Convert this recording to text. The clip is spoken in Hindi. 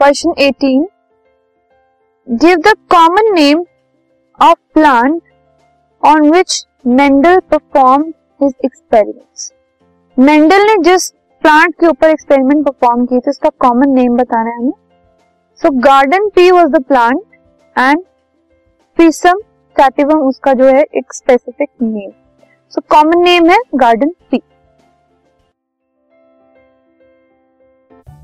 Question 18 give the common name of plant on which Mendel perform his experiments Mendel ने जिस प्लांट के ऊपर एक्सपेरिमेंट परफॉर्म किए थे, उसका कॉमन नेम बताना है हमें। So garden pea was the plant and Pisum sativum उसका जो है एक specific name so common name है garden pea